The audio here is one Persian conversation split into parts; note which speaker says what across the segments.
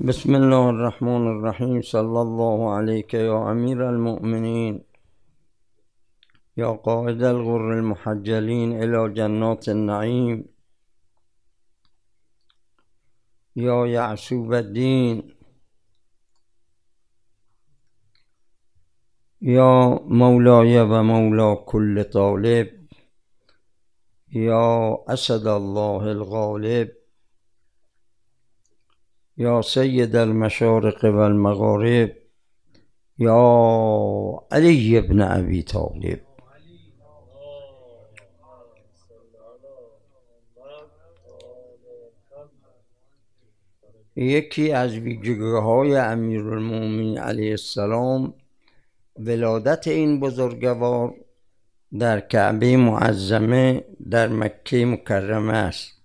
Speaker 1: بسم الله الرحمن الرحيم. صلى الله عليك يا أمير المؤمنين يا قائد الغر المحجلين إلى جنات النعيم يا يعسوب الدين يا مولاي ومولى كل طالب يا أسد الله الغالب یا سید المشارق و المغارب یا علی ابن ابی طالب. یکی از ویژگی های امیر علیه السلام ولادت این بزرگوار در کعبه معظمه در مکه مکرمه است.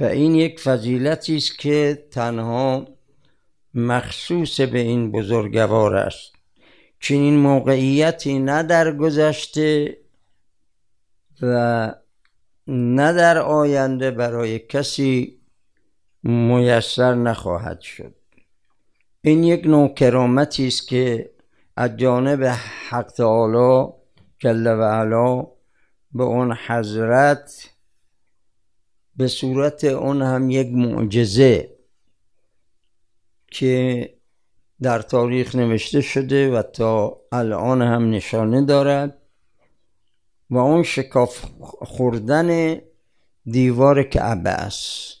Speaker 1: و این یک فضیلتی است که تنها مخصوص به این بزرگوار است. چنین موقعیتی نه در گذشته و نه در آینده برای کسی میسر نخواهد شد. این یک نوع کرامتی است که از جانب حق تعالی جل و علا به اون حضرت به صورت اون هم یک معجزه که در تاریخ نوشته شده و تا الان هم نشانه دارد و اون شکاف خوردن دیوار کعبه است.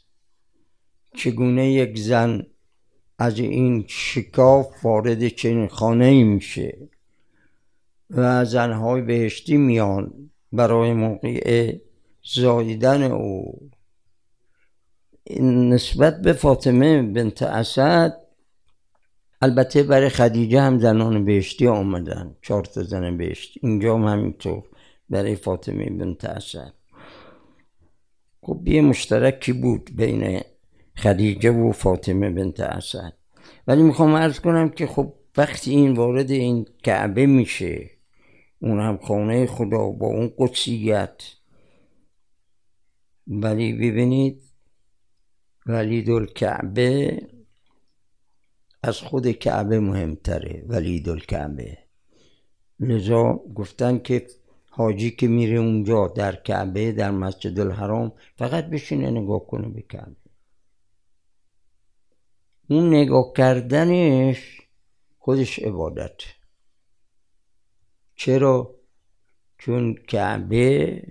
Speaker 1: چگونه یک زن از این شکاف وارد چنین خانه ای میشه و زنهای بهشتی میان برای موقع زاییدن او نسبت به فاطمه بنت اسد البته برای خدیجه هم زنان بهشتی آمدن چهار تا زن بهشتی. اینجا هم همینطور برای فاطمه بنت اسد. خب یه مشترکی بود بین خدیجه و فاطمه بنت اسد. ولی می‌خوام ارز کنم که خب وقتی این وارد این کعبه میشه اون هم خانه خدا با اون قدسیت. ولی ببینید ولید الکعبه از خود کعبه مهمتره. ولید الکعبه لذا گفتن که حاجی که میره اونجا در کعبه در مسجد الحرام فقط بشینه نگاه کنه به کعبه. اون نگاه کردنش خودش عبادت. چرا؟ چون کعبه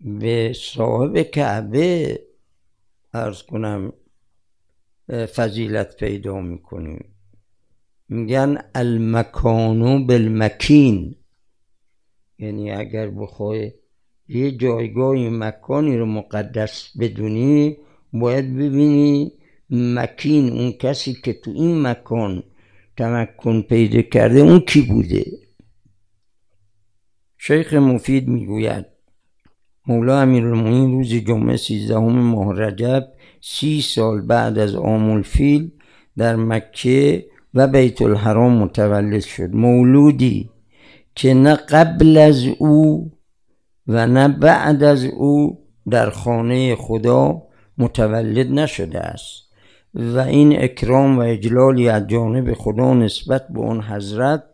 Speaker 1: به صاحب کعبه ارز کنم فضیلت پیدا می‌کنیم. میگن المکانو بالمکین. یعنی اگر بخوای یه جایگاه مکانی رو مقدس بدونی باید ببینی مکین اون کسی که تو این مکان تمکن پیدا کرده اون کی بوده؟ شیخ مفید می‌گوید مولا امیرالمومنین روز جمعه سیزدهم ماه رجب سی سال بعد از عام الفیل در مکه و بیت الحرام متولد شد. مولودی که نه قبل از او و نه بعد از او در خانه خدا متولد نشده است و این اکرام و اجلالی از جانب خدا نسبت به اون حضرت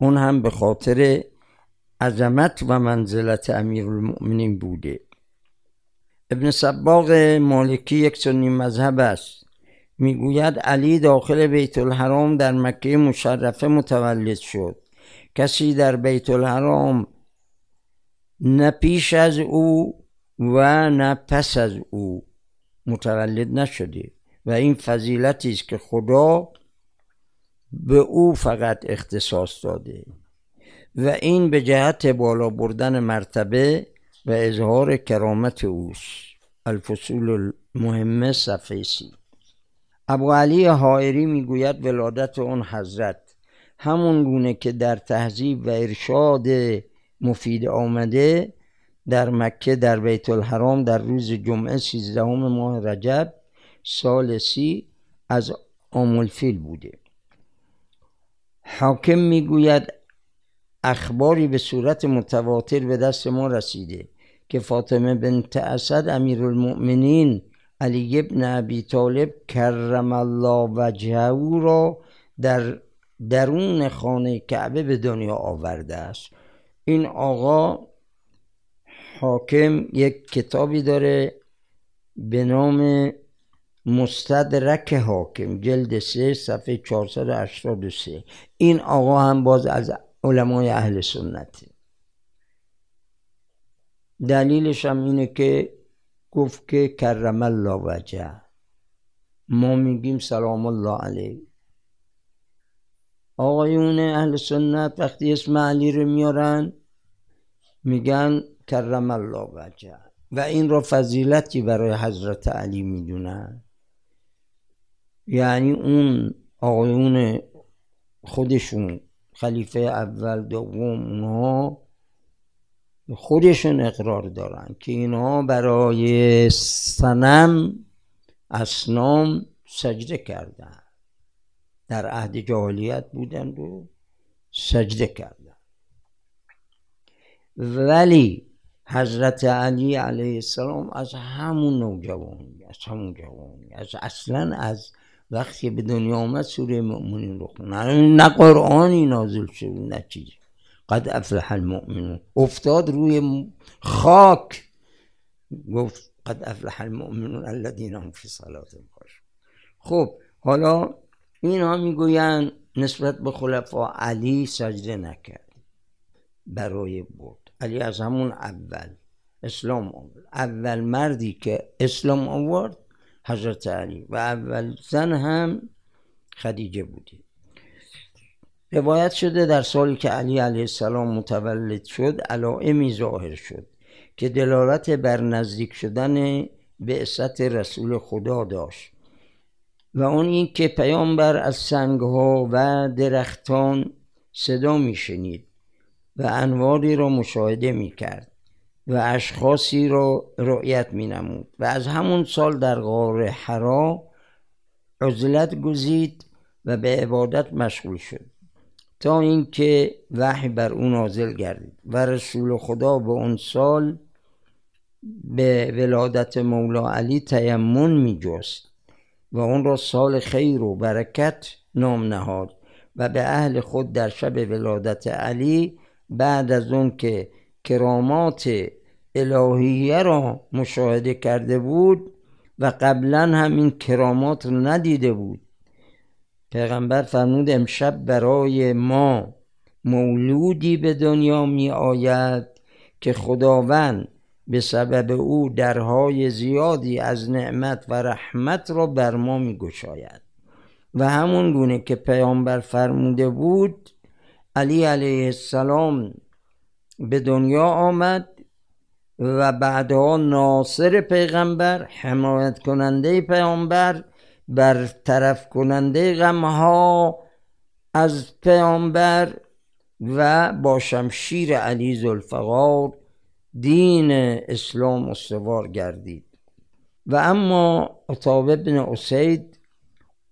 Speaker 1: اون هم به خاطر عظمت و منزلت امیر المؤمنین بوده. ابن سباق مالکی یک سنی مذهب است. می‌گوید علی داخل بیت الحرام در مکه مشرفه متولد شد. کسی در بیت الحرام نه پیش از او و نه پس از او متولد نشده و این فضیلتی است که خدا به او فقط اختصاص داده. و این به جهت بالا بردن مرتبه و اظهار کرامت اوست. الفصول المهمه صفحه سی ابو علی حائری می‌گوید ولادت اون حضرت. همون گونه که در تهذیب و ارشاد مفید آمده در مکه در بیت الحرام در روز جمعه سیزدهم ماه رجب سال سی از آمولفیل بوده. حاکم می‌گوید اخباری به صورت متواتر به دست ما رسیده که فاطمه بنت اسد المؤمنین علی ابن ابی طالب کرم الله وجهه را در درون خانه کعبه به دنیا آورده است. این آقا حاکم یک کتابی داره به نام مستدرک حاکم جلد سه صفحه 483 این آقا هم باز از علمای اهل سنته دلیلش هم اینه که گفت که کرم الله وجه. ما میگیم سلام الله علیه. آقایون اهل سنت وقتی اسم علی رو میارن میگن کرم الله وجه. و این را فضیلتی برای حضرت علی می‌دونن. یعنی اون آقایون خودشون خلیفه اول دوم اونها خودشون اقرار دارن که اینها برای سنم اسنام سجده کردن. در عهد جاهلیت بودند و سجده کردن. ولی حضرت علی علیه السلام از همون نوجوانی از همون جوانی از اصلا از وقتی به دنیا آمد سوره مؤمنین رو خونه نه قرآنی نازل شد نه چیزی. قد افلح المؤمنون. افتاد روی خاک. گفت قد افلح المؤمنون الذين هم فی صلاتهم خب حالا اینا می‌گویند نسبت به خلفا علی سجده نکرد. برای بود علی از همون اول. اسلام آورد. اول مردی که اسلام آورد حضرت علی. و اول زن هم خدیجه بودی روایت شده در سالی که علی علیه السلام متولد شد علائمی ظاهر شد که دلالت بر نزدیک شدن به رسول خدا داشت. و اون این که پیامبر از سنگها و درختان صدا میشنید و انواری را مشاهده می‌کرد. و اشخاصی را رؤیت می نمود و از همون سال در غار حرا عزلت گزید و به عبادت مشغول شد. تا اینکه وحی بر او نازل گردید. و رسول خدا به اون سال به ولادت مولا علی تیمون می جست و اون را سال خیر و برکت نام نهاد و به اهل خود در شب ولادت علی بعد از اون که کرامات الهیه را مشاهده کرده بود و قبلا هم این کرامات رو ندیده بود. پیغمبر فرمود امشب برای ما مولودی به دنیا می آید که خداوند به سبب او درهای زیادی از نعمت و رحمت را بر ما می گشاید. و همون گونه که پیامبر فرموده بود علی علیه السلام به دنیا آمد و بعدها ناصر پیغمبر حمایت کننده پیامبر برطرف کننده غمها از پیامبر و با شمشیر علی زلفقار دین اسلام استوار گردید. و اما عطاب بن اسید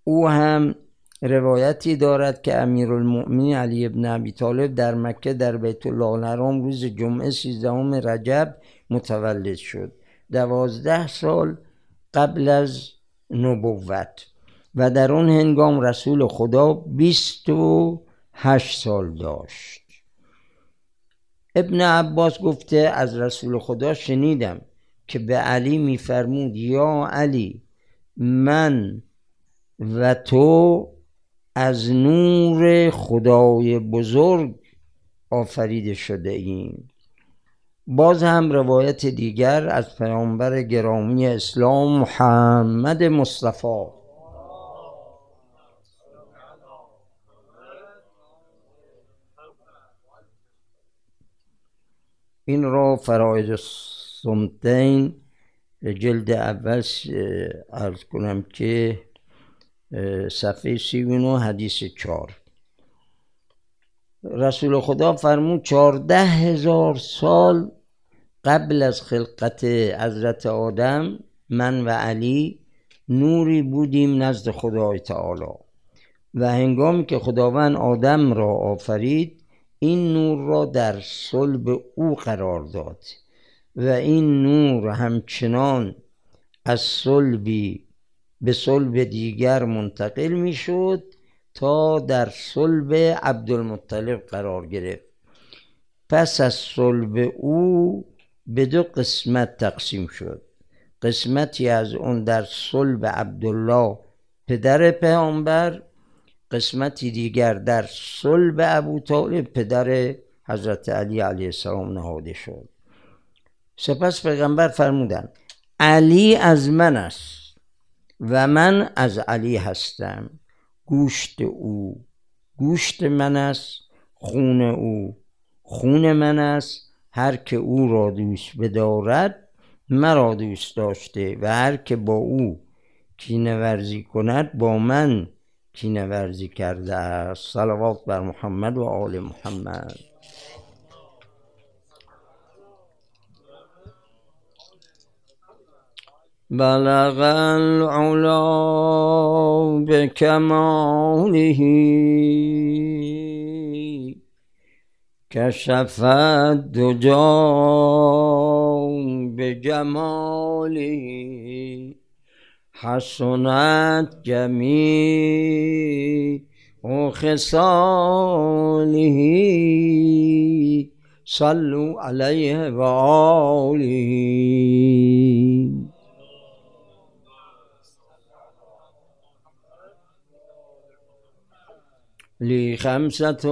Speaker 1: او هم روایتی دارد که امیرالمؤمنین علی ابن ابی طالب در مکه در بیت الله روز جمعه سیزدهم رجب متولد شد. دوازده سال قبل از نبوت و در آن هنگام رسول خدا بیست و هشت سال داشت. ابن عباس گفته از رسول خدا شنیدم که به علی میفرمود یا علی من و تو از نور خدای بزرگ آفریده شده ایم. باز هم روایت دیگر از پیامبر گرامی اسلام محمد مصطفی. این را فرایز سمتین جلد اول ارز کنم که صفحه سی و حدیث چار رسول خدا فرمود چارده هزار سال قبل از خلقت حضرت آدم من و علی نوری بودیم نزد خدای تعالی. و هنگامی که خداوند آدم را آفرید این نور را در صلب او قرار داد و این نور همچنان از صلبی به صلب دیگر منتقل می‌شد تا در صلب عبدالمطلب قرار گرفت. پس از صلب او به دو قسمت تقسیم شد. قسمتی از اون در صلب عبدالله پدر پیامبر قسمتی دیگر در صلب ابو طالب پدر حضرت علی علیه السلام نهاده شد. سپس پیغمبر فرمودند علی از من است. و من از علی هستم. گوشت او گوشت من است خون او. خون من است هر که او را دوست بدارد مرا دوست داشته و هر که با او کینه ورزی کند با من کینه ورزی کرده است. صلوات بر محمد و آل محمد. بلغ العلا بكماله كشف الدجى بجماله. حسنت جميع خصاله. صلوا عليه وآله لي خمسة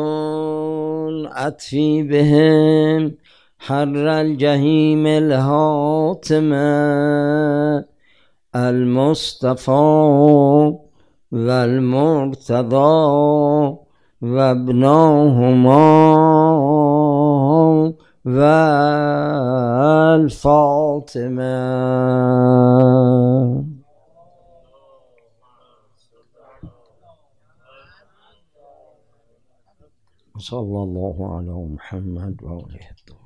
Speaker 1: أطفي بهم حر الجحيم الهاتمة المصطفى والمرتضى وابناهما والفاطمة صلى الله على محمد وآله. الطاهرين